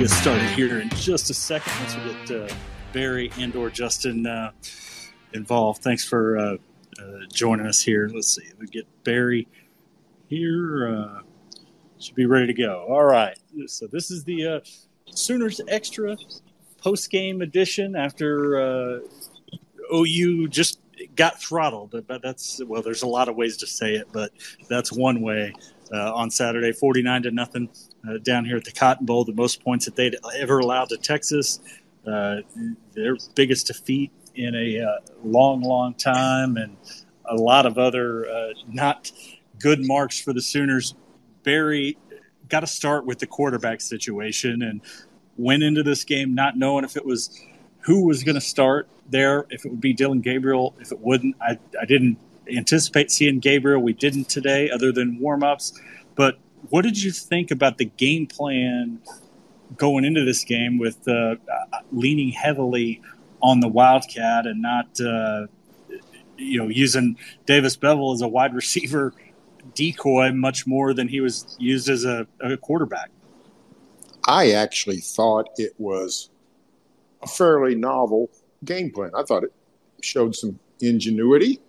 get started here in just a second once we get uh, Barry and or Justin uh, involved. Thanks for uh, uh joining us here. Let's see. We get Barry here. Uh, should be ready to go. All right. So this is the uh, Sooners Extra post game edition after uh OU just got throttled. But that's well, there's a lot of ways to say it, but that's one way. on Saturday, 49 to nothing uh, down here at the Cotton Bowl, the most points that they'd ever allowed to Texas. Uh, their biggest defeat in a uh, long, long time, and a lot of other uh, not good marks for the Sooners. Barry got to start with the quarterback situation and went into this game not knowing if it was who was going to start there, if it would be Dillon Gabriel, if it wouldn't. I, I didn't anticipate seeing Gabriel. We didn't today, other than warm ups. But what did you think about the game plan going into this game with uh, leaning heavily on the Wildcat and not, uh, you know, using Davis Beville as a wide receiver decoy much more than he was used as a, a quarterback? I actually thought it was a fairly novel game plan. I thought it showed some ingenuity.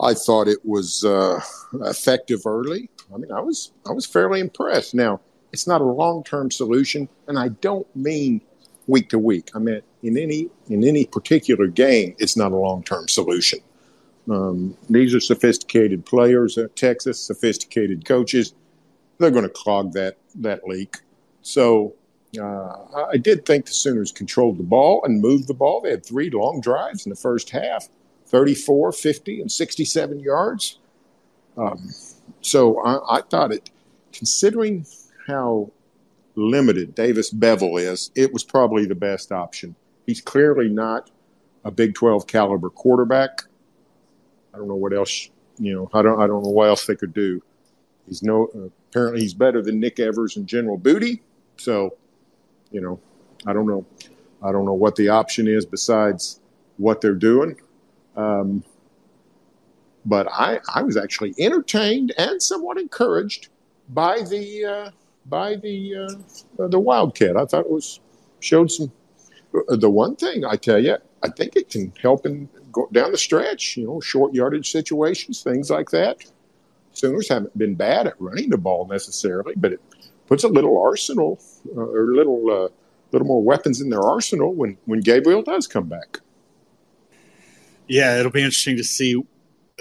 I thought it was uh, effective early. I mean, I was I was fairly impressed. Now, it's not a long term solution, and I don't mean week to week. I mean in any in any particular game, it's not a long term solution. Um, these are sophisticated players at Texas, sophisticated coaches. They're going to clog that that leak. So uh, I did think the Sooners controlled the ball and moved the ball. They had three long drives in the first half 34, 50, and 67 yards. Um, so I, I thought it, considering how limited Davis Beville is, it was probably the best option. He's clearly not a Big 12 caliber quarterback. I don't know what else, you know, I don't, I don't know what else they could do. He's no, apparently he's better than Nick Evers and General Booty. So, you know, I don't know. I don't know what the option is besides what they're doing. Um, but I, I was actually entertained and somewhat encouraged by the uh, by the uh, the Wildcat. I thought it was showed some. Uh, the one thing I tell you, I think it can help in go down the stretch. You know, short yardage situations, things like that. Sooners haven't been bad at running the ball necessarily, but it puts a little arsenal uh, or a little uh, little more weapons in their arsenal when when Gabriel does come back. Yeah, it'll be interesting to see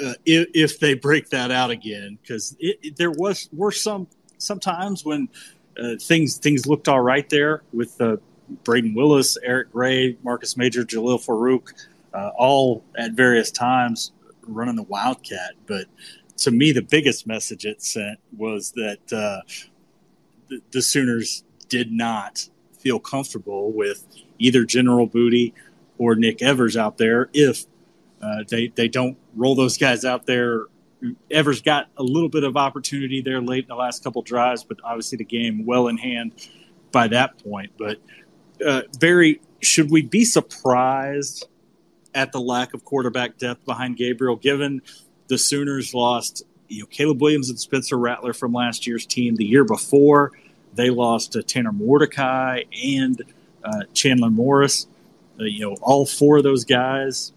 uh, if, if, they break that out again, because there was were some sometimes when uh, things things looked all right there with uh, Brayden Willis, Eric Gray, Marcus Major, Jalil Farooq, uh, all at various times running the Wildcat. But to me, the biggest message it sent was that uh, the, the Sooners did not feel comfortable with either General Booty or Nick Evers out there if uh, they they don't roll those guys out there. Evers got a little bit of opportunity there late in the last couple drives, but obviously the game well in hand by that point. But uh, Barry, should we be surprised at the lack of quarterback depth behind Gabriel, given the Sooners lost you know Caleb Williams and Spencer Rattler from last year's team the year before? They lost uh, Tanner Mordecai and uh, Chandler Morris. Uh, you know, all four of those guys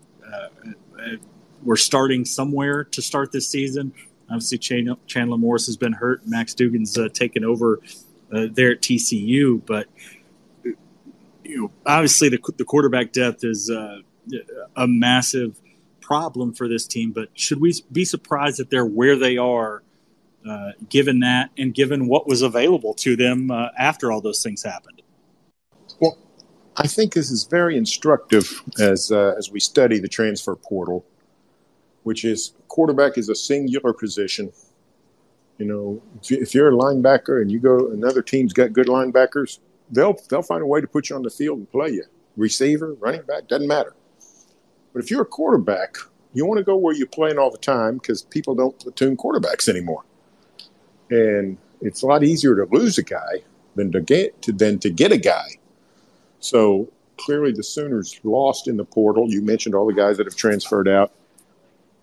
we're starting somewhere to start this season. Obviously, Chandler Morris has been hurt. Max Duggan's uh, taken over uh, there at TCU, but you know, obviously the, the quarterback depth is uh, a massive problem for this team. But should we be surprised that they're where they are, uh, given that and given what was available to them uh, after all those things happened? I think this is very instructive as uh, as we study the transfer portal, which is quarterback is a singular position. You know, if you're a linebacker and you go another team's got good linebackers, they'll they'll find a way to put you on the field and play you. Receiver, running back, doesn't matter. But if you're a quarterback, you want to go where you're playing all the time because people don't platoon quarterbacks anymore. And it's a lot easier to lose a guy than to get to, than to get a guy so clearly the Sooners lost in the portal. You mentioned all the guys that have transferred out.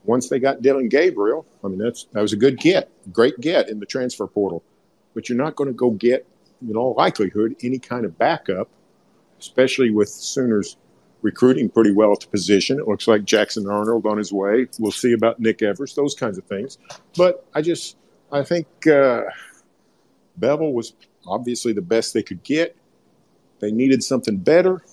Once they got Dillon Gabriel, I mean that's that was a good get, great get in the transfer portal. But you're not going to go get in all likelihood, any kind of backup, especially with Sooners recruiting pretty well at the position. It looks like Jackson Arnold on his way. We'll see about Nick Evers, those kinds of things. But I just, I think uh, Beville was obviously the best they could get. They needed something better.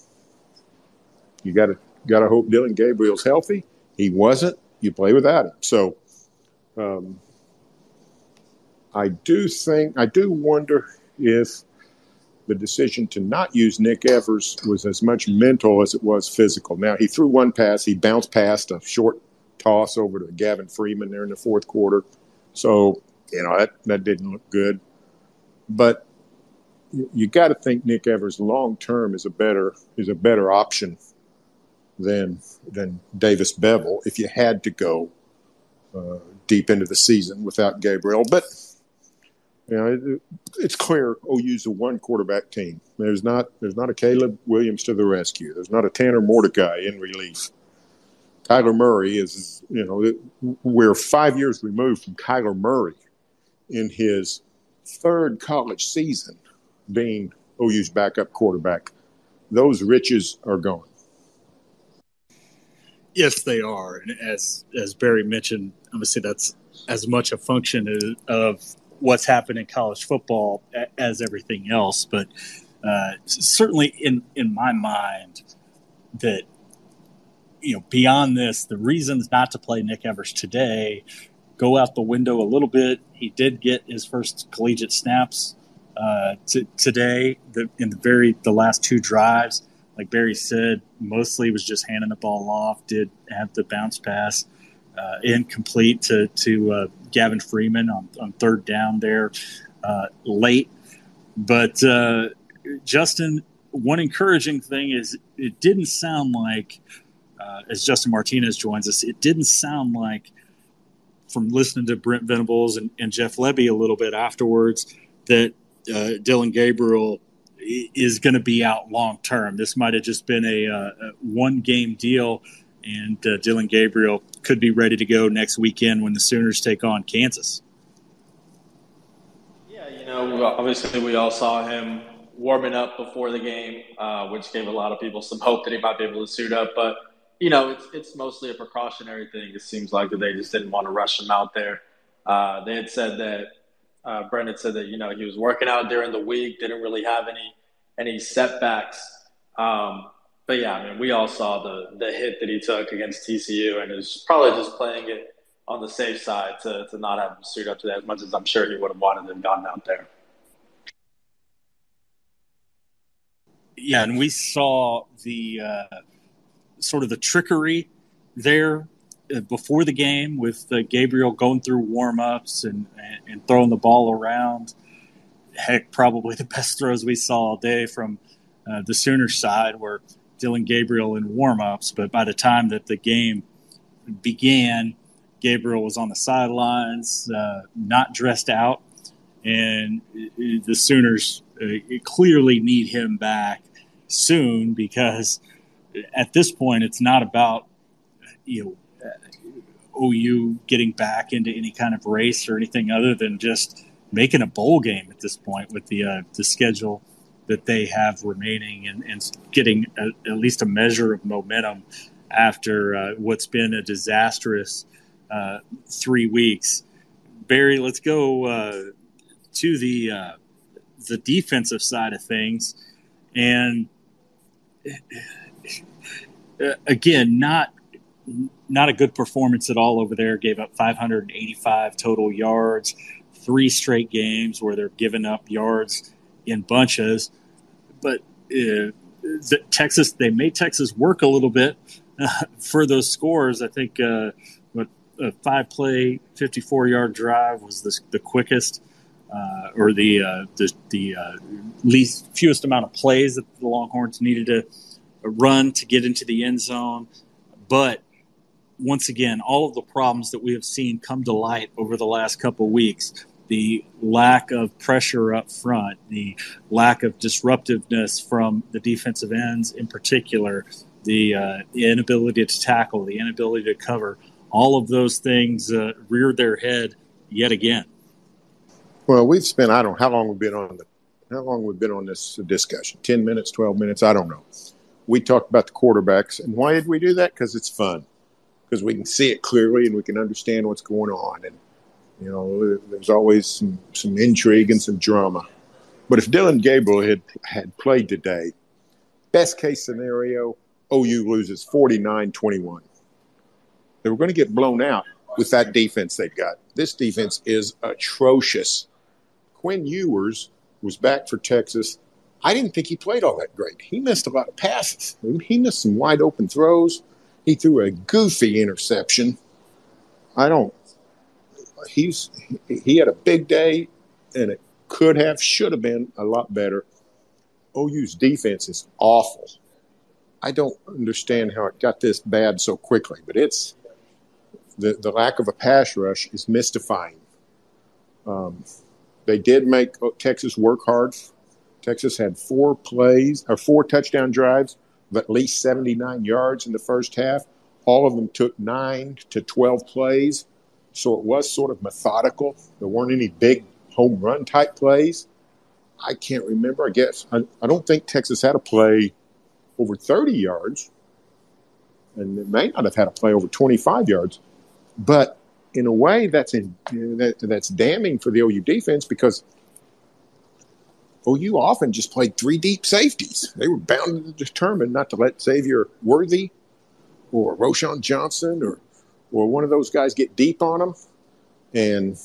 You got to got to hope Dillon Gabriel's healthy. He wasn't. You play without him. So um, I do think I do wonder if the decision to not use Nick Evers was as much mental as it was physical. Now he threw one pass, he bounced past a short toss over to Gavin Freeman there in the fourth quarter. So you know that that didn't look good. But you got to think Nick Evers long term is a better is a better option than than Davis Beville if you had to go uh, deep into the season without Gabriel. But you know, it, it's clear OU's a one quarterback team. There's not there's not a Caleb Williams to the rescue. There's not a Tanner Mordecai in relief. Kyler Murray is you know we're five years removed from Kyler Murray in his third college season being OU's backup quarterback. Those riches are gone. Yes, they are, and as as Barry mentioned, obviously that's as much a function of what's happened in college football as everything else. But uh, certainly, in in my mind, that you know beyond this, the reasons not to play Nick Evers today go out the window a little bit. He did get his first collegiate snaps uh, t- today the, in the very the last two drives like Barry said, mostly was just handing the ball off. Did have the bounce pass uh, incomplete to to uh, Gavin Freeman on, on third down there uh, late. But uh, Justin, one encouraging thing is it didn't sound like, as Justin Martinez joins us, it didn't sound like from listening to Brent Venables and, and Jeff Lebby a little bit afterwards that uh, Dillon Gabriel is going to be out long term. This might have just been a, uh, one game deal, and uh, Dillon Gabriel could be ready to go next weekend when the Sooners take on Kansas. Yeah, you know, obviously we all saw him warming up before the game, uh, which gave a lot of people some hope that he might be able to suit up. But you know, it's it's mostly a precautionary thing. It seems like that they just didn't want to rush him out there. Uh, they had said that uh, Brendan said that you know he was working out during the week, didn't really have any any setbacks. Um, but yeah, I mean, we all saw the the hit that he took against TCU, and is probably just playing it on the safe side to to not have him suit up to that as much as I'm sure he would have wanted and gotten out there. Yeah, and we saw the uh, sort of the trickery there before the game with uh, Gabriel going through warm-ups and, and, and, throwing the ball around. Heck, probably the best throws we saw all day from uh, the Sooner side were Dillon Gabriel in warm-ups. But by the time that the game began, Gabriel was on the sidelines, uh, not dressed out, and the Sooners uh, clearly need him back soon because at this point it's not about you know OU getting back into any kind of race or anything other than just making a bowl game at this point with the uh, the schedule that they have remaining and, and getting a, at least a measure of momentum after uh, what's been a disastrous uh, three weeks. Barry, let's go uh, to the uh, the defensive side of things, and again, not not a good performance at all over there. Gave up 585 total yards, three straight games where they're giving up yards in bunches. But uh, Texas, they made Texas work a little bit uh, for those scores. I think uh, what a five play, 54 yard drive was the, the quickest. Uh, or the uh, the, the uh, least fewest amount of plays that the Longhorns needed to run to get into the end zone, but once again, all of the problems that we have seen come to light over the last couple weeks. The lack of pressure up front, the lack of disruptiveness from the defensive ends in particular, the, uh, the inability to tackle, the inability to cover, all of those things uh, reared their head yet again. Well, we've spent, I don't know how long we've been on the how long we've been on this discussion? 10 minutes 12 minutes? I don't know. We talked about the quarterbacks and why did we do that? Because it's fun because we can see it clearly and we can understand what's going on and you know there's always some, some intrigue and some drama but if Dillon gabriel had had played today best case scenario ou loses 49-21 they were going to get blown out with that defense they've got this defense is atrocious quinn ewers was back for texas I didn't think he played all that great. He missed a lot of passes. He missed some wide open throws. He threw a goofy interception. I don't. He's he had a big day, and it could have, should have been a lot better. OU's defense is awful. I don't understand how it got this bad so quickly, but it's the the lack of a pass rush is mystifying. Um, they did make Texas work hard Texas had four plays or four touchdown drives at least 79 yards in the first half. All of them took nine to 12 plays. So it was sort of methodical. There weren't any big home run type plays. I can't remember. I guess I, I don't think Texas had a play over 30 yards, and it may not have had a play over 25 yards. But in a way, that's in, that, that's damning for the OU defense because – Oh, OU often just played three deep safeties. They were bound and determined not to let Xavier Worthy or Roschon Johnson or or one of those guys get deep on them, and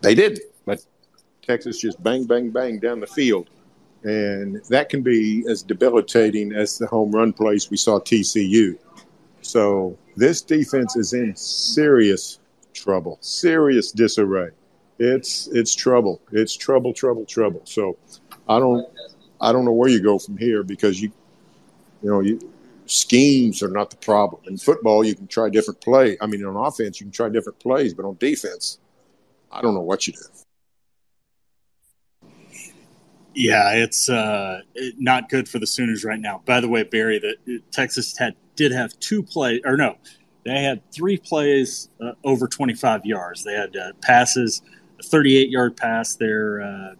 they did. But Texas just bang, bang, bang down the field, and that can be as debilitating as the home run plays we saw TCU. So this defense is in serious trouble, serious disarray. It's it's trouble. It's trouble, trouble, trouble. So I don't I don't know where you go from here because you you know you schemes are not the problem. In football, you can try different play. I mean, on offense, you can try different plays, but on defense, I don't know what you do. Yeah, it's uh, not good for the Sooners right now. By the way, Barry, that Texas had did have two plays, or no, they had three plays uh, over 25 yards. They had uh, passes, 38 yard pass there uh,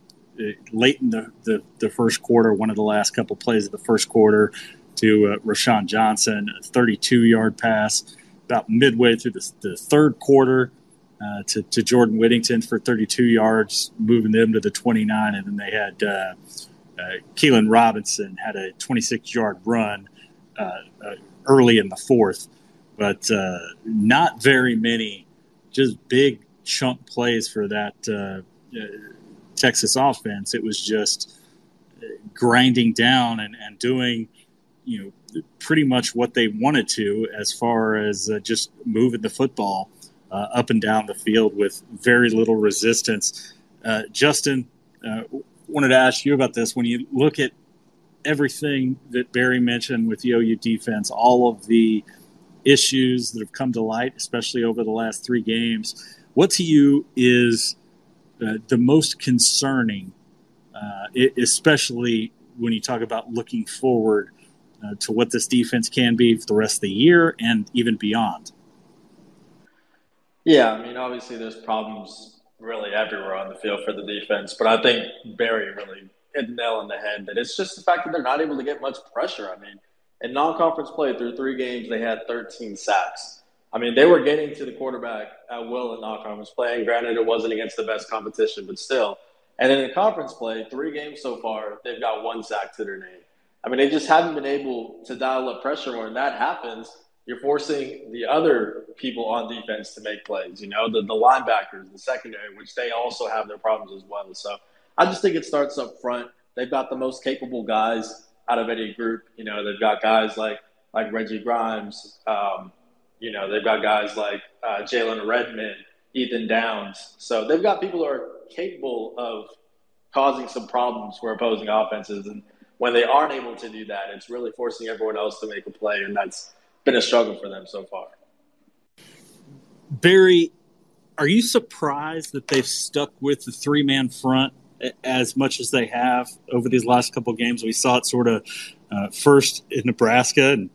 late in the, the, the, first quarter, one of the last couple plays of the first quarter to uh, Roschon Johnson, a 32 yard pass about midway through the, the third quarter uh, to, to Jordan Whittington for 32 yards, moving them to the 29. And then they had uh, uh Keilan Robinson had a 26 yard run uh, uh, early in the fourth, but not very many, just big chunk plays for that Texas offense. It was just grinding down and, and doing, you know, pretty much what they wanted to as far as uh, just moving the football uh, up and down the field with very little resistance. Uh, Justin, uh, wanted to ask you about this. When you look at everything that Barry mentioned with the OU defense, all of the issues that have come to light, especially over the last three games, what to you is – uh, the most concerning, uh, especially when you talk about looking forward uh, to what this defense can be for the rest of the year and even beyond? Yeah, I mean, obviously there's problems really everywhere on the field for the defense, but I think Barry really hit the nail on the head that it's just the fact that they're not able to get much pressure. I mean, in non-conference play through three games, they had 13 sacks. I mean, they were getting to the quarterback at will in non-conference play. And granted, it wasn't against the best competition, but still. And in conference play, three games so far, they've got one sack to their name. I mean, they just haven't been able to dial up pressure. When that happens, you're forcing the other people on defense to make plays. You know, the the linebackers, the secondary, which they also have their problems as well. So I just think it starts up front. They've got the most capable guys out of any group. You know, they've got guys like like Reggie Grimes. Um, you know, they've got guys like uh, Jalen Redmond, Ethan Downs. So they've got people who are capable of causing some problems for opposing offenses. And when they aren't able to do that, it's really forcing everyone else to make a play. And that's been a struggle for them so far. Barry, are you surprised that they've stuck with the three man front as much as they have over these last couple games? We saw it sort of uh, first in Nebraska and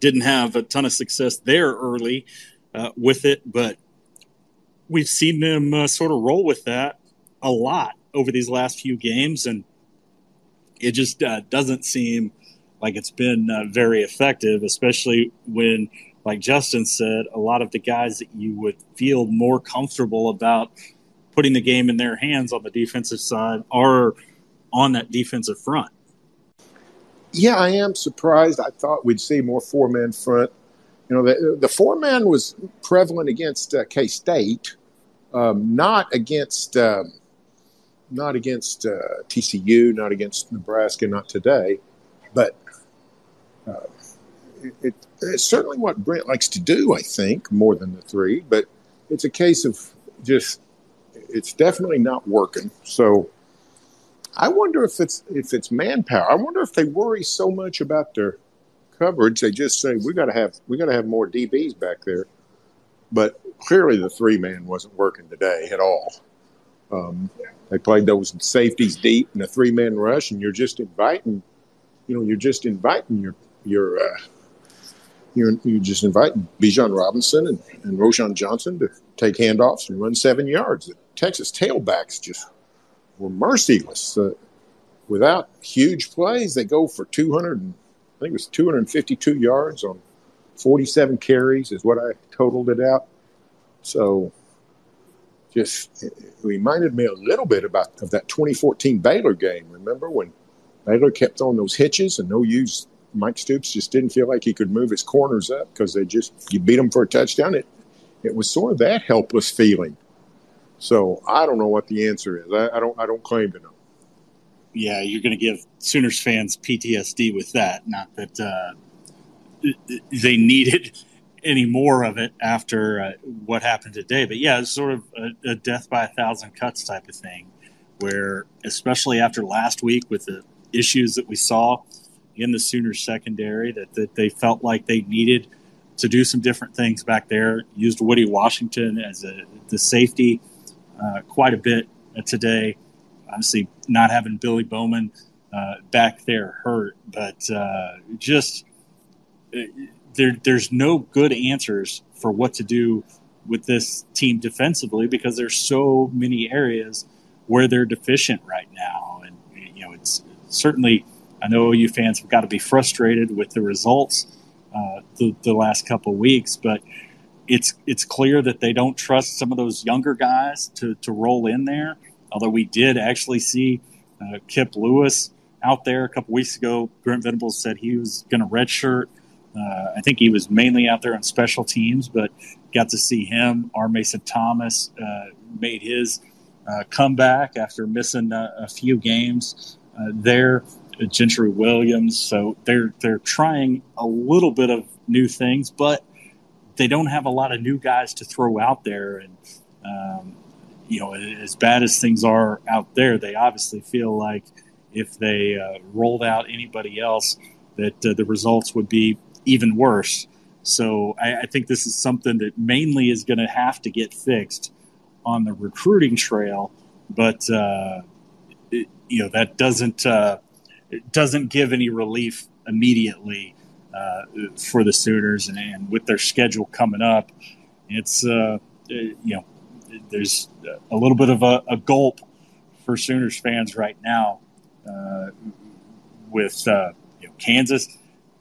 didn't have a ton of success there early uh, with it, but we've seen them uh, sort of roll with that a lot over these last few games, and it just uh, doesn't seem like it's been uh, very effective, especially when, like Justin said, a lot of the guys that you would feel more comfortable about putting the game in their hands on the defensive side are on that defensive front. Yeah, I am surprised. I thought we'd see more four man front. You know, the, the four man was prevalent against uh, K State, um, not against. Um, not against uh, TCU, not against Nebraska, not today, but uh, it, it's certainly what Brent likes to do. I think more than the three, but it's a case of just it's definitely not working. So I wonder if it's if it's manpower. I wonder if they worry so much about their coverage they just say we got to have we got to have more DBs back there. But clearly the three man wasn't working today at all. Um, they played those safeties deep in a three man rush, and you're just inviting, you know, you're just inviting your your uh, you're you just inviting Bijan Robinson and, and Roschon Johnson to take handoffs and run seven yards. The Texas tailbacks just were merciless. Uh, without huge plays, they go for 200. I think it was 252 yards on 47 carries, is what I totaled it out. So just reminded me a little bit about of that 2014 Baylor game. Remember when Baylor kept on those hitches and no use Mike Stoops just didn't feel like he could move his corners up because they just you beat them for a touchdown. It it was sort of that helpless feeling. So I don't know what the answer is. I, I don't I don't claim to know. Yeah, you're going to give Sooners fans PTSD with that. Not that uh, they needed any more of it after uh, what happened today. But yeah, it's sort of a, a, death by a thousand cuts type of thing, where especially after last week with the issues that we saw in the Sooners secondary, that, that they felt like they needed to do some different things back there. Used Woody Washington as a the safety uh, quite a bit today. Obviously, not having Billy Bowman uh, back there hurt, but uh, just there, there's no good answers for what to do with this team defensively because there's so many areas where they're deficient right now. And, you know, it's certainly, I know you fans have got to be frustrated with the results uh, the, the last couple weeks, but it's, it's clear that they don't trust some of those younger guys to, to roll in there. Although we did actually see uh, Kip Lewis out there a couple weeks ago. Brent Venables said he was going to redshirt uh, I think he was mainly out there on special teams, but got to see him. R. Mason Thomas uh, made his uh, comeback after missing a, a few games uh, there. Gentry Williams. So they're they're trying a little bit of new things, but they don't have a lot of new guys to throw out there. And um, you know, as bad as things are out there, they obviously feel like if they uh, rolled out anybody else, that uh, the results would be even worse. So I, I think this is something that mainly is going to have to get fixed on the recruiting trail, but uh, it, you know that doesn't uh, doesn't give any relief immediately for the Sooners, and, and, with their schedule coming up, it's uh, you know there's a little bit of a, a gulp for Sooners fans right now uh, with uh, you know, Kansas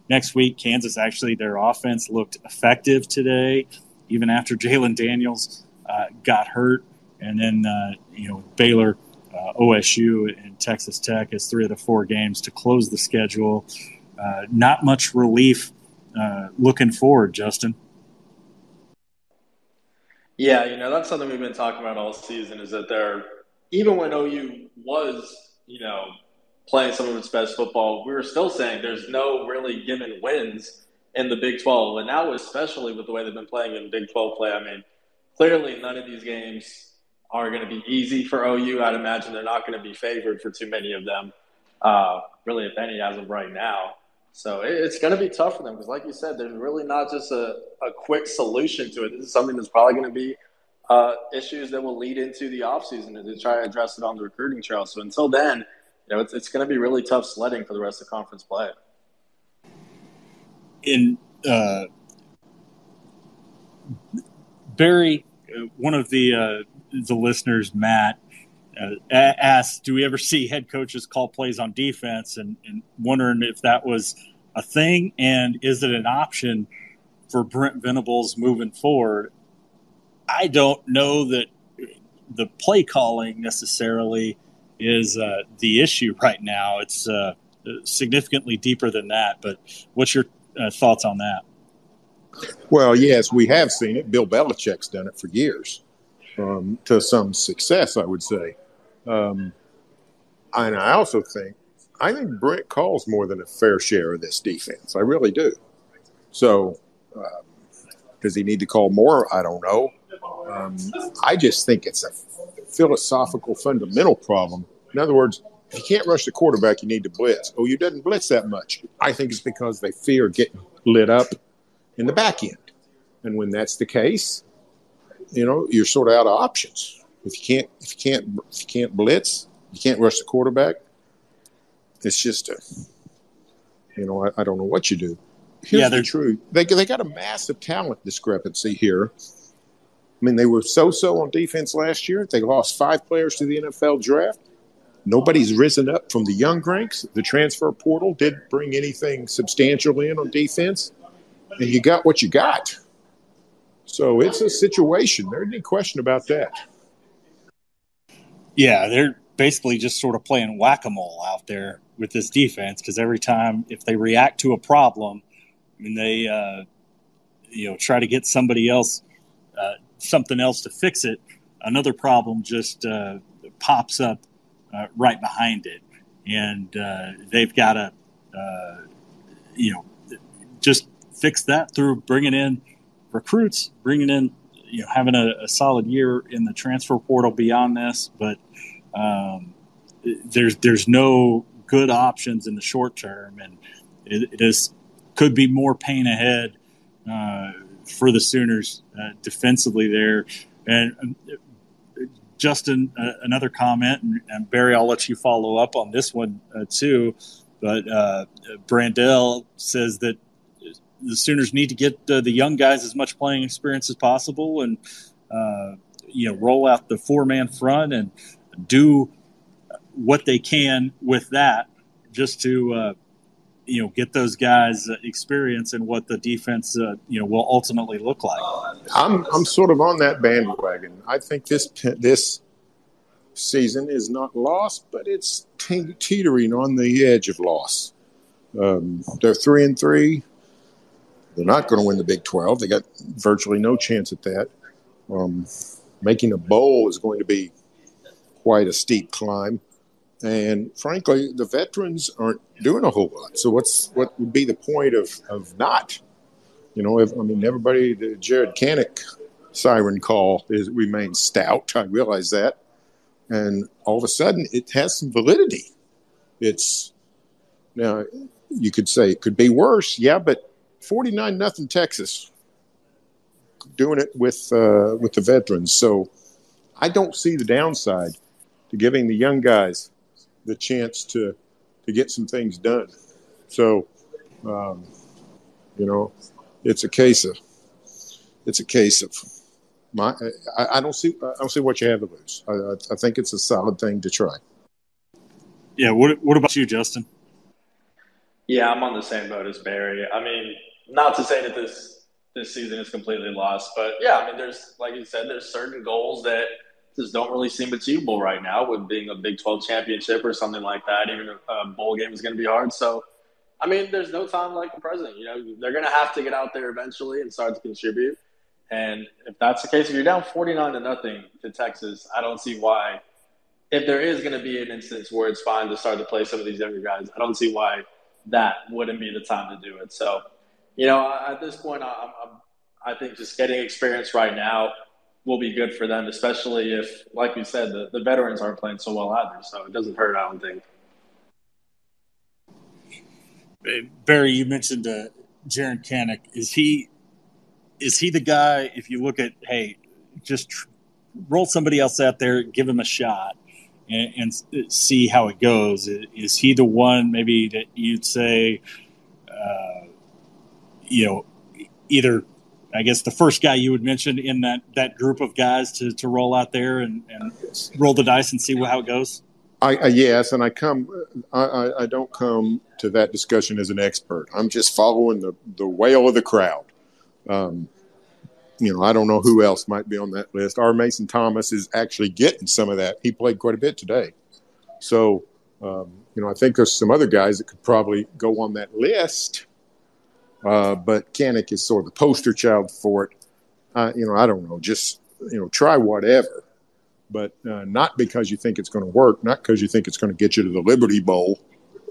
next week. Kansas actually, their offense looked effective today, even after Jalon Daniels uh, got hurt. And then, uh, you know, Baylor, uh, OSU, and Texas Tech as three of the four games to close the schedule. Uh, not much relief uh, looking forward, Justin. Yeah, you know, that's something we've been talking about all season is that they're, even when OU was, you know, playing some of its best football, we were still saying there's no really given wins in the Big 12. And now, especially with the way they've been playing in Big 12 play, I mean, clearly none of these games are going to be easy for OU. I'd imagine they're not going to be favored for too many of them, uh, really, if any, as of right now. So it's going to be tough for them because, like you said, there's really not just a, a quick solution to it. This is something that's probably going to be uh, issues that will lead into the offseason to try to address it on the recruiting trail. So until then, you know, it's, it's going to be really tough sledding for the rest of conference play. In uh, Barry, one of the uh, the listeners, Matt, uh, asked, "Do we ever see head coaches call plays on defense?" And, and wondering if that was a thing, and is it an option for Brent Venables moving forward? I don't know that the play calling necessarily is uh, the issue right now. It's uh, significantly deeper than that. But what's your uh, thoughts on that? Well, yes, we have seen it. Bill Belichick's done it for years um, to some success, I would say. Um, and I also think, I think Brent calls more than a fair share of this defense. I really do. So, um, does he need to call more? I don't know. Um, I just think it's a philosophical, fundamental problem. In other words, if you can't rush the quarterback, you need to blitz. Oh, you didn't blitz that much. I think it's because they fear getting lit up in the back end. And when that's the case, you know, you're sort of out of options. If you can't, if you can't, if you can't blitz, you can't rush the quarterback. It's just a, you know, I, I don't know what you do. Here's yeah, the truth. They they got a massive talent discrepancy here. I mean, they were so-so on defense last year. They lost five players to the NFL draft. Nobody's risen up from the young ranks. The transfer portal didn't bring anything substantial in on defense and you got what you got. So it's a situation. There's any question about that. Yeah, they're basically just sort of playing whack a mole out there with this defense because every time if they react to a problem, I mean they uh, you know try to get somebody else uh, something else to fix it, another problem just uh, pops up uh, right behind it, and uh, they've got to uh, you know just fix that through bringing in recruits, bringing in, you know, having a, a solid year in the transfer portal beyond this. But um, there's there's no good options in the short term, and it, it is could be more pain ahead uh, for the Sooners uh, defensively there. And um, Justin, uh, another comment, and, and, Barry, I'll let you follow up on this one uh, too. But uh, Brandel says that the Sooners need to get uh, the young guys as much playing experience as possible, and uh, you know, roll out the four man front and do what they can with that, just to uh, you know get those guys uh, experience and what the defense uh, you know will ultimately look like. I'm I'm sort of on that bandwagon. I think this this season is not lost, but it's teetering on the edge of loss. Um, they're three and three. They're not going to win the Big 12. They got virtually no chance at that. Um, making a bowl is going to be quite a steep climb. And frankly, the veterans aren't doing a whole lot. So what's what would be the point of, of not? You know, if, I mean, everybody, the Jaren Kanak siren call is remains stout. I realize that. And all of a sudden, it has some validity. It's now you could say it could be worse, yeah, but 49 nothing Texas doing it with uh, with the veterans. So I don't see the downside to giving the young guys the chance to to get some things done. So um, you know, it's a case of it's a case of my. I, I don't see I don't see what you have to lose. I, I think it's a solid thing to try. Yeah. What What about you, Justin? Yeah, I'm on the same boat as Barry. I mean, not to say that this this season is completely lost, but yeah, I mean, there's like you said, there's certain goals that just don't really seem achievable right now. With being a Big 12 championship or something like that, even a bowl game is going to be hard. So, I mean, there's no time like the present. You know, they're going to have to get out there eventually and start to contribute. And if that's the case, if you're down 49 to nothing to Texas, I don't see why. If there is going to be an instance where it's fine to start to play some of these younger guys, I don't see why that wouldn't be the time to do it. So you know, at this point, I'm, I'm, i think just getting experience right now will be good for them, especially if, like we said, the, the veterans aren't playing so well either. So it doesn't hurt, I don't think. Barry, you mentioned uh, Jaren Kanak. Is he is he the guy? If you look at, hey, just tr- roll somebody else out there, give him a shot, and, and, see how it goes. Is he the one maybe that you'd say? Uh, you know, either I guess the first guy you would mention in that that group of guys to, to roll out there and, and roll the dice and see how it goes? I, I yes, and I come. I, I don't come to that discussion as an expert. I'm just following the the wail of the crowd. Um, you know, I don't know who else might be on that list. R. Mason Thomas is actually getting some of that. He played quite a bit today, so um, you know, I think there's some other guys that could probably go on that list. Uh, but Kanak is sort of the poster child for it. Uh, you know, I don't know, just you know, try whatever, but uh, not because you think it's going to work, not because you think it's going to get you to the Liberty Bowl,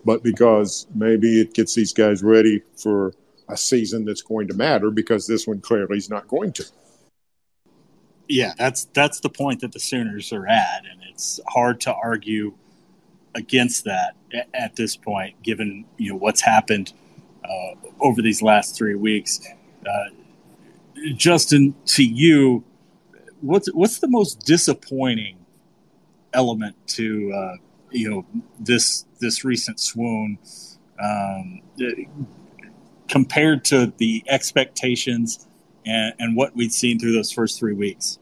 but because maybe it gets these guys ready for a season that's going to matter. Because this one clearly is not going to. Yeah, that's that's the point that the Sooners are at, and it's hard to argue against that at this point, given you know what's happened uh, over these last three weeks. Uh, Justin, to you, what's what's the most disappointing element to uh, you know this this recent swoon um, compared to the expectations and, and what we'd seen through those first three weeks?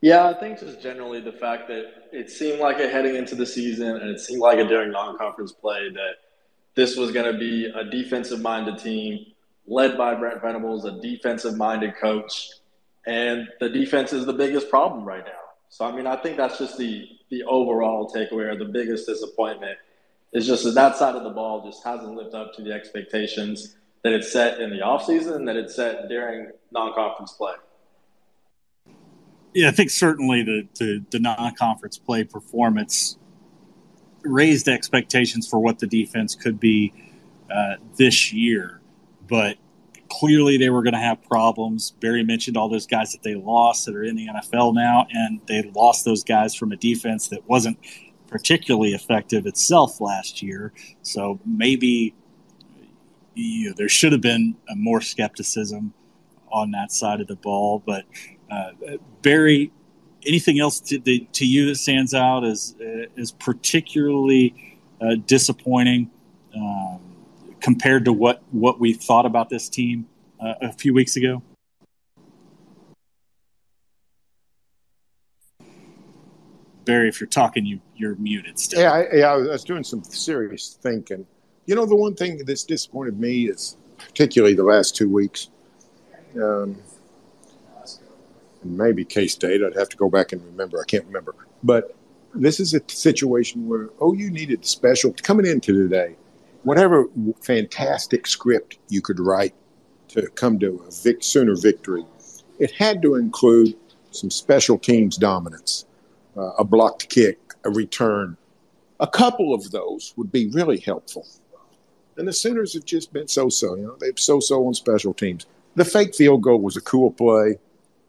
Yeah, I think just generally the fact that it seemed like it heading into the season, and it seemed like it during non-conference play that this was going to be a defensive-minded team led by Brent Venables, a defensive-minded coach, and the defense is the biggest problem right now. So, I mean, I think that's just the the overall takeaway or the biggest disappointment is just that that side of the ball just hasn't lived up to the expectations that it set in the offseason that it set during non-conference play. Yeah, I think certainly the, the, the non-conference play performance raised expectations for what the defense could be uh, this year, but clearly they were going to have problems. Barry mentioned all those guys that they lost that are in the NFL now, and they lost those guys from a defense that wasn't particularly effective itself last year. So maybe you know, there should have been more skepticism on that side of the ball, but uh, Barry, anything else to, the, to, you that stands out as as particularly uh, disappointing um, compared to what what we thought about this team uh, a few weeks ago? Barry, if you're talking, you you're muted still. Yeah, I, yeah, I was doing some serious thinking. You know, the one thing that's disappointed me is particularly the last two weeks. Um, maybe K State. I'd have to go back and remember. I can't remember. But this is a situation where OU needed special coming into today. Whatever fantastic script you could write to come to a vic, Sooner victory, it had to include some special teams dominance, uh, a blocked kick, a return. A couple of those would be really helpful. And the Sooners have just been so-so. You know, they've so-so on special teams. The fake field goal was a cool play.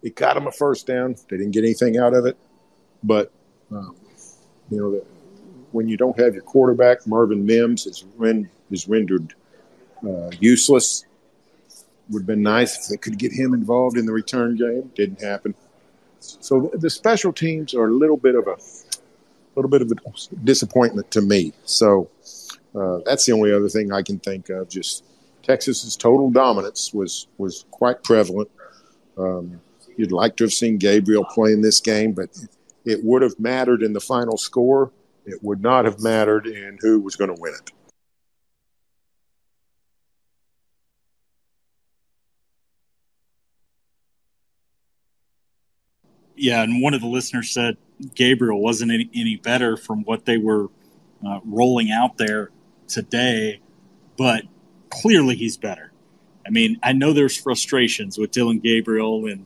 It got them a first down. They didn't get anything out of it, but um, you know, when you don't have your quarterback, Marvin Mims is, is rendered uh, useless. Would have been nice if they could get him involved in the return game. Didn't happen. So the special teams are a little bit of a little bit of a disappointment to me. So uh, that's the only other thing I can think of. Just Texas's total dominance was was quite prevalent. Um, You'd like to have seen Gabriel play in this game, but it would have mattered in the final score. It would not have mattered in who was going to win it. Yeah, and one of the listeners said Gabriel wasn't any, any better from what they were uh, rolling out there today, but clearly he's better. I mean, I know there's frustrations with Dillon Gabriel and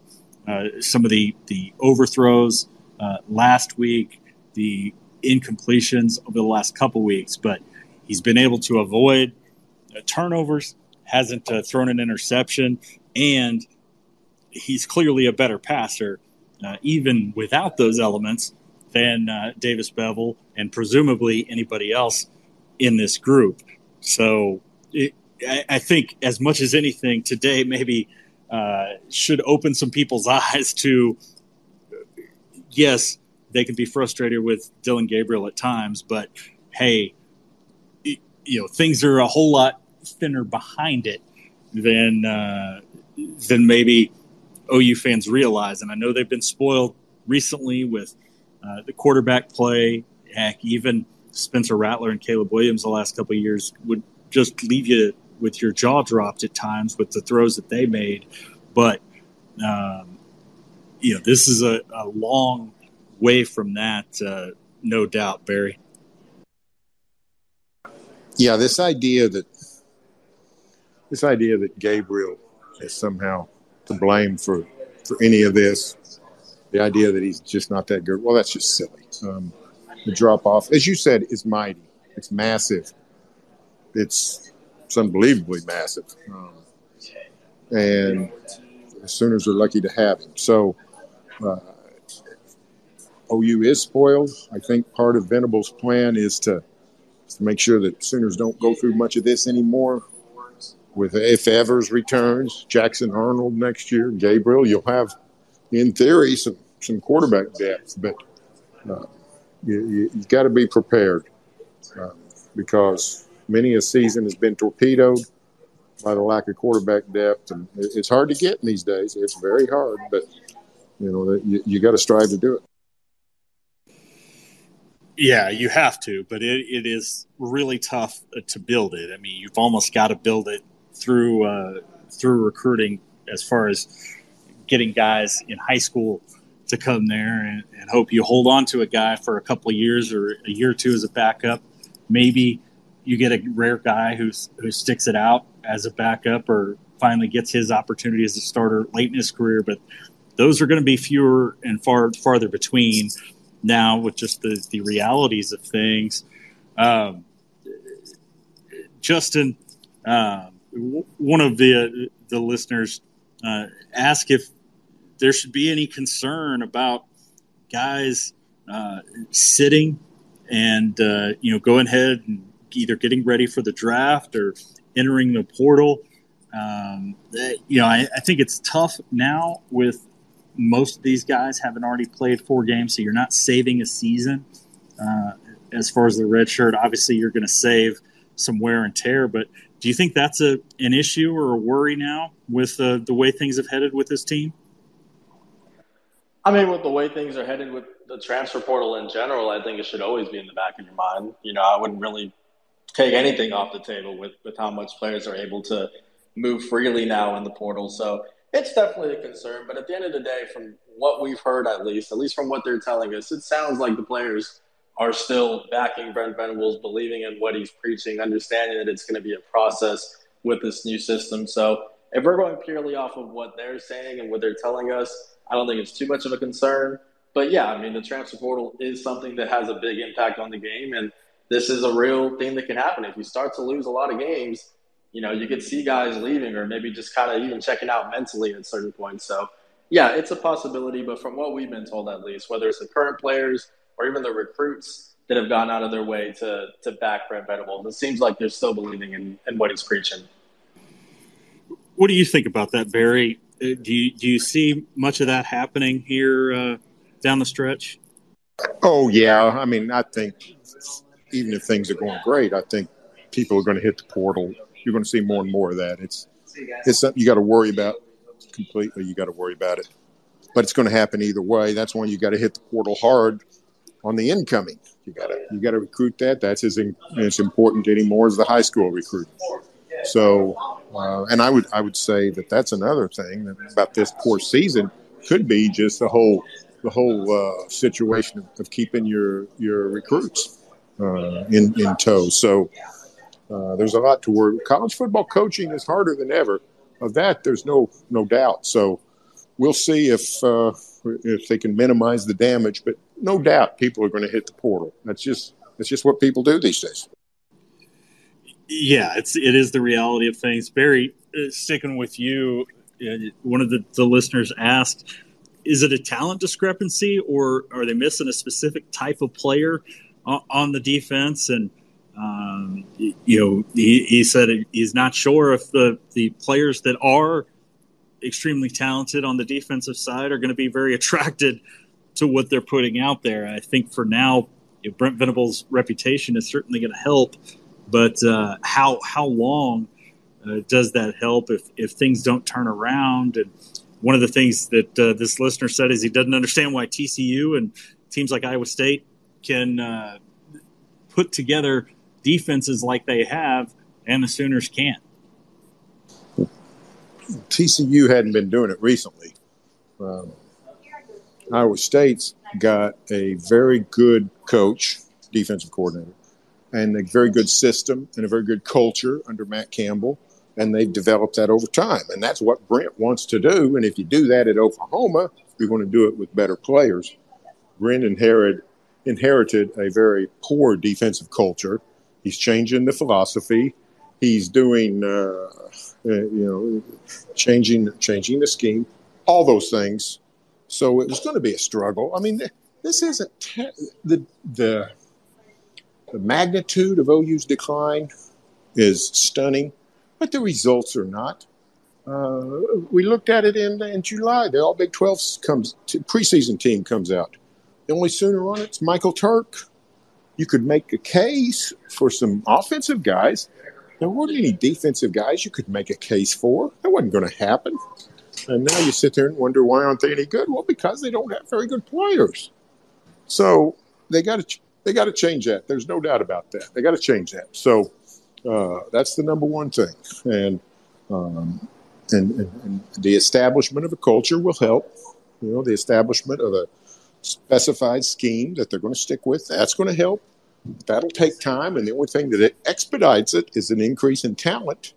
some of the the overthrows uh, last week, the incompletions over the last couple weeks, but he's been able to avoid uh, turnovers, hasn't uh, thrown an interception, and he's clearly a better passer, uh, even without those elements, than uh, Davis Beville and presumably anybody else in this group. So it, I, I think, as much as anything, today maybe uh, should open some people's eyes to yes, they can be frustrated with Dillon Gabriel at times, but hey, you know things are a whole lot thinner behind it than uh, than maybe OU fans realize. And I know they've been spoiled recently with uh, the quarterback play. Heck, even Spencer Rattler and Caleb Williams the last couple years would just leave you with your jaw dropped at times with the throws that they made. But um, you know, this is a, a long way from that, uh, no doubt, Barry. Yeah, this idea that this idea that Gabriel is somehow to blame for for any of this, the idea that he's just not that good. Well, that's just silly. Um, the drop off, as you said, is mighty. It's massive. It's it's unbelievably massive. Um, and the Sooners are lucky to have him. So uh, OU is spoiled. I think part of Venables' plan is to, to make sure that Sooners don't go through much of this anymore. With if Evers returns, Jackson Arnold next year, Gabriel, you'll have, in theory, some some quarterback depth, but uh, you, have got to be prepared uh, because many a season has been torpedoed by the lack of quarterback depth, and it's hard to get in these days. It's very hard, but you know you, you got to strive to do it. Yeah, you have to, but it, it is really tough uh, to build it. I mean, you've almost got to build it through uh, through recruiting, as far as getting guys in high school to come there and, and hope you hold on to a guy for a couple of years or a year or two as a backup. Maybe you get a rare guy who's who sticks it out as a backup or finally gets his opportunity as a starter late in his career, but those are going to be fewer and far farther between now with just the, the realities of things. Um, Justin, uh, one of the the listeners uh, asked if there should be any concern about guys uh, sitting and uh, you know going ahead and either getting ready for the draft or entering the portal. Um, you know, I, I, think it's tough now with most of these guys having already played four games, so you're not saving a season. Uh, as far as the red shirt, obviously you're going to save some wear and tear, but do you think that's a an issue or a worry now with uh, the way things have headed with this team? I mean, with the way things are headed with the transfer portal in general, I think it should always be in the back of your mind. You know, I wouldn't really take anything off the table with, with how much players are able to move freely now in the portal. So it's definitely a concern. But at the end of the day, from what we've heard, at least, at least from what they're telling us, it sounds like the players are still backing Brent Venables, believing in what he's preaching, understanding that it's going to be a process with this new system. So if we're going purely off of what they're saying and what they're telling us, I don't think it's too much of a concern. But yeah, I mean, the transfer portal is something that has a big impact on the game. And this is a real thing that can happen. If you start to lose a lot of games, you know, you could see guys leaving or maybe just kind of even checking out mentally at certain points. So, yeah, it's a possibility. But from what we've been told, at least, whether it's the current players or even the recruits that have gone out of their way to, to back Brent Venables, it seems like they're still believing in, in what he's preaching. What do you think about that, Barry? Uh, do you, do you see much of that happening here uh, down the stretch? Oh, yeah. I mean, I think even if things are going great, I think people are going to hit the portal. You're going to see more and more of that. It's it's something you got to worry about completely. You got to worry about it, but it's going to happen either way. That's when you got to hit the portal hard on the incoming. You got to you got to recruit that. That's as, in, as important anymore as the high school recruit. So, uh, and I would I would say that that's another thing about this poor season could be just the whole the whole uh, situation of keeping your your recruits uh, in in tow. So uh, there's a lot to worry. College football coaching is harder than ever. Of that, there's no no doubt. So we'll see if uh, if they can minimize the damage. But no doubt, people are going to hit the portal. That's just that's just what people do these days. Yeah, it's it is the reality of things. Barry, uh, sticking with you, one of the, the listeners asked, "Is it a talent discrepancy, or are they missing a specific type of player?" On the defense, and um, you know he, he, said he's not sure if the the players that are extremely talented on the defensive side are going to be very attracted to what they're putting out there. I think for now, you know, Brent Venables' reputation is certainly going to help, but uh, how how long Uh, does that help if if things don't turn around? And one of the things that uh, this listener said is he doesn't understand why TCU and teams like Iowa State can uh, put together defenses like they have, and the Sooners can't. TCU hadn't been doing it recently. Um, Iowa State's got a very good coach, defensive coordinator, and a very good system and a very good culture under Matt Campbell. And they've developed that over time. And that's what Brent wants to do. And if you do that at Oklahoma, you're going to do it with better players. Brent inherited, inherited a very poor defensive culture. He's changing the philosophy. He's doing, uh, uh, you know, changing changing the scheme, all those things. So it was going to be a struggle. I mean, this isn't te- the the the magnitude of OU's decline is stunning, but the results are not. Uh, we looked at it in in July. The All Big 12 comes preseason team comes out. The only Sooner on it's Michael Turk. You could make a case for some offensive guys. There weren't any defensive guys you could make a case for. That wasn't going to happen. And now you sit there and wonder why aren't they any good? Well, because they don't have very good players. So they got to they got to change that. There's no doubt about that. They got to change that. So uh, that's the number one thing. And, um, and, and, and the establishment of a culture will help. You know, the establishment of a specified scheme that they're going to stick with. That's going to help. That'll take time. And the only thing that it expedites it is an increase in talent.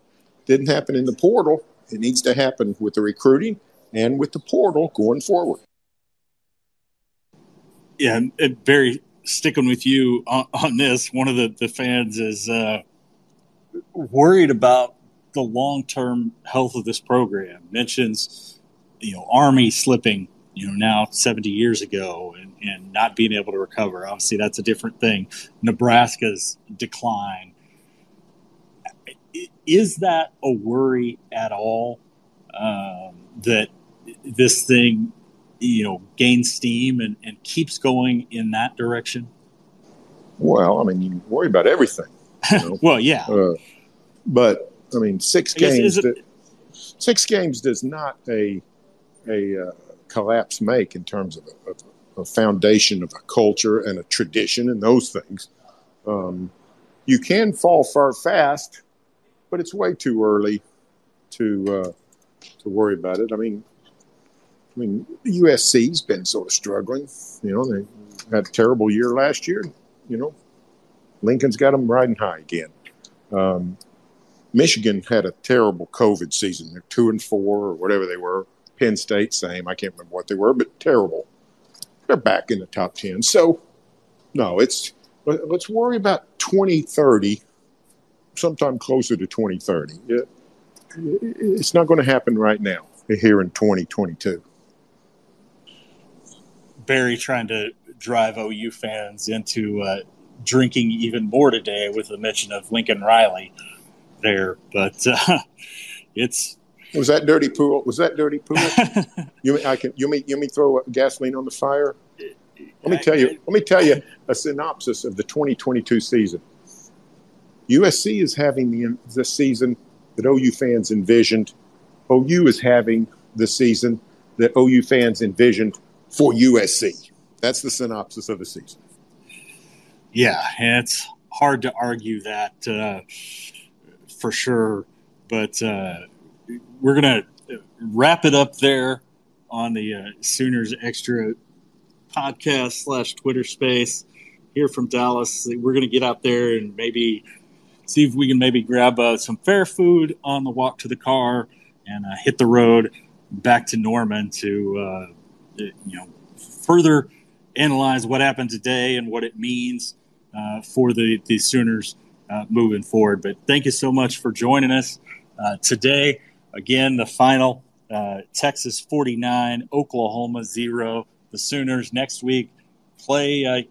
Didn't happen in the portal. It needs to happen with the recruiting and with the portal going forward. Yeah, and Barry sticking with you on, on this. One of the, the fans is uh, worried about the long term health of this program. Mentions, you know, Army slipping, you know, now 70 years ago and, and not being able to recover. Obviously, that's a different thing. Nebraska's decline is that a worry at all um, that this thing, you know, gains steam and, and keeps going in that direction? Well, I mean, you worry about everything. You know? well, yeah. Uh, but I mean, six I games. It, six games does not a a uh, collapse make in terms of a, a, foundation of a culture and a tradition and those things. Um, you can fall far fast but it's way too early to uh, to worry about it. I mean, I mean, USC's been sort of struggling. You know, they had a terrible year last year. You know, Lincoln's got them riding high again. Um, Michigan had a terrible COVID season. They're two and four or whatever they were. Penn State, same. I can't remember what they were, but terrible. They're back in the top ten. So, no, it's let's worry about 2030 sometime closer to 2030. It, it's not going to happen right now here in 2022. Barry trying to drive OU fans into uh, drinking even more today with the mention of Lincoln Riley there, but uh, it's was that dirty pool? Was that dirty pool? you mean I can you mean you mean throw gasoline on the fire? Let me tell you. Let me tell you a synopsis of the 2022 season. USC is having the, the season that OU fans envisioned. OU is having the season that OU fans envisioned for USC. That's the synopsis of the season. Yeah, and it's hard to argue that uh, for sure. But uh, we're going to wrap it up there on the uh, Sooners Extra podcast slash Twitter space here from Dallas. We're going to get out there and maybe – see if we can maybe grab uh, some fair food on the walk to the car and uh, hit the road back to Norman to uh, you know further analyze what happened today and what it means uh, for the the Sooners uh, moving forward. But thank you so much for joining us today. Again, the final Texas 49, Oklahoma 0. The Sooners next week play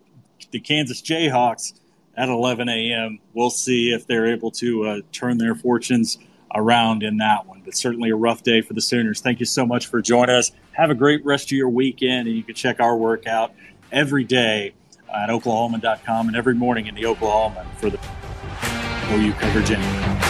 the Kansas Jayhawks at 11 a.m. We'll see if they're able to uh, turn their fortunes around in that one. But certainly a rough day for the Sooners. Thank you so much for joining us. Have a great rest of your weekend, and you can check our workout every day at oklahoman.com and every morning in the Oklahoman for the OU coverage anyway.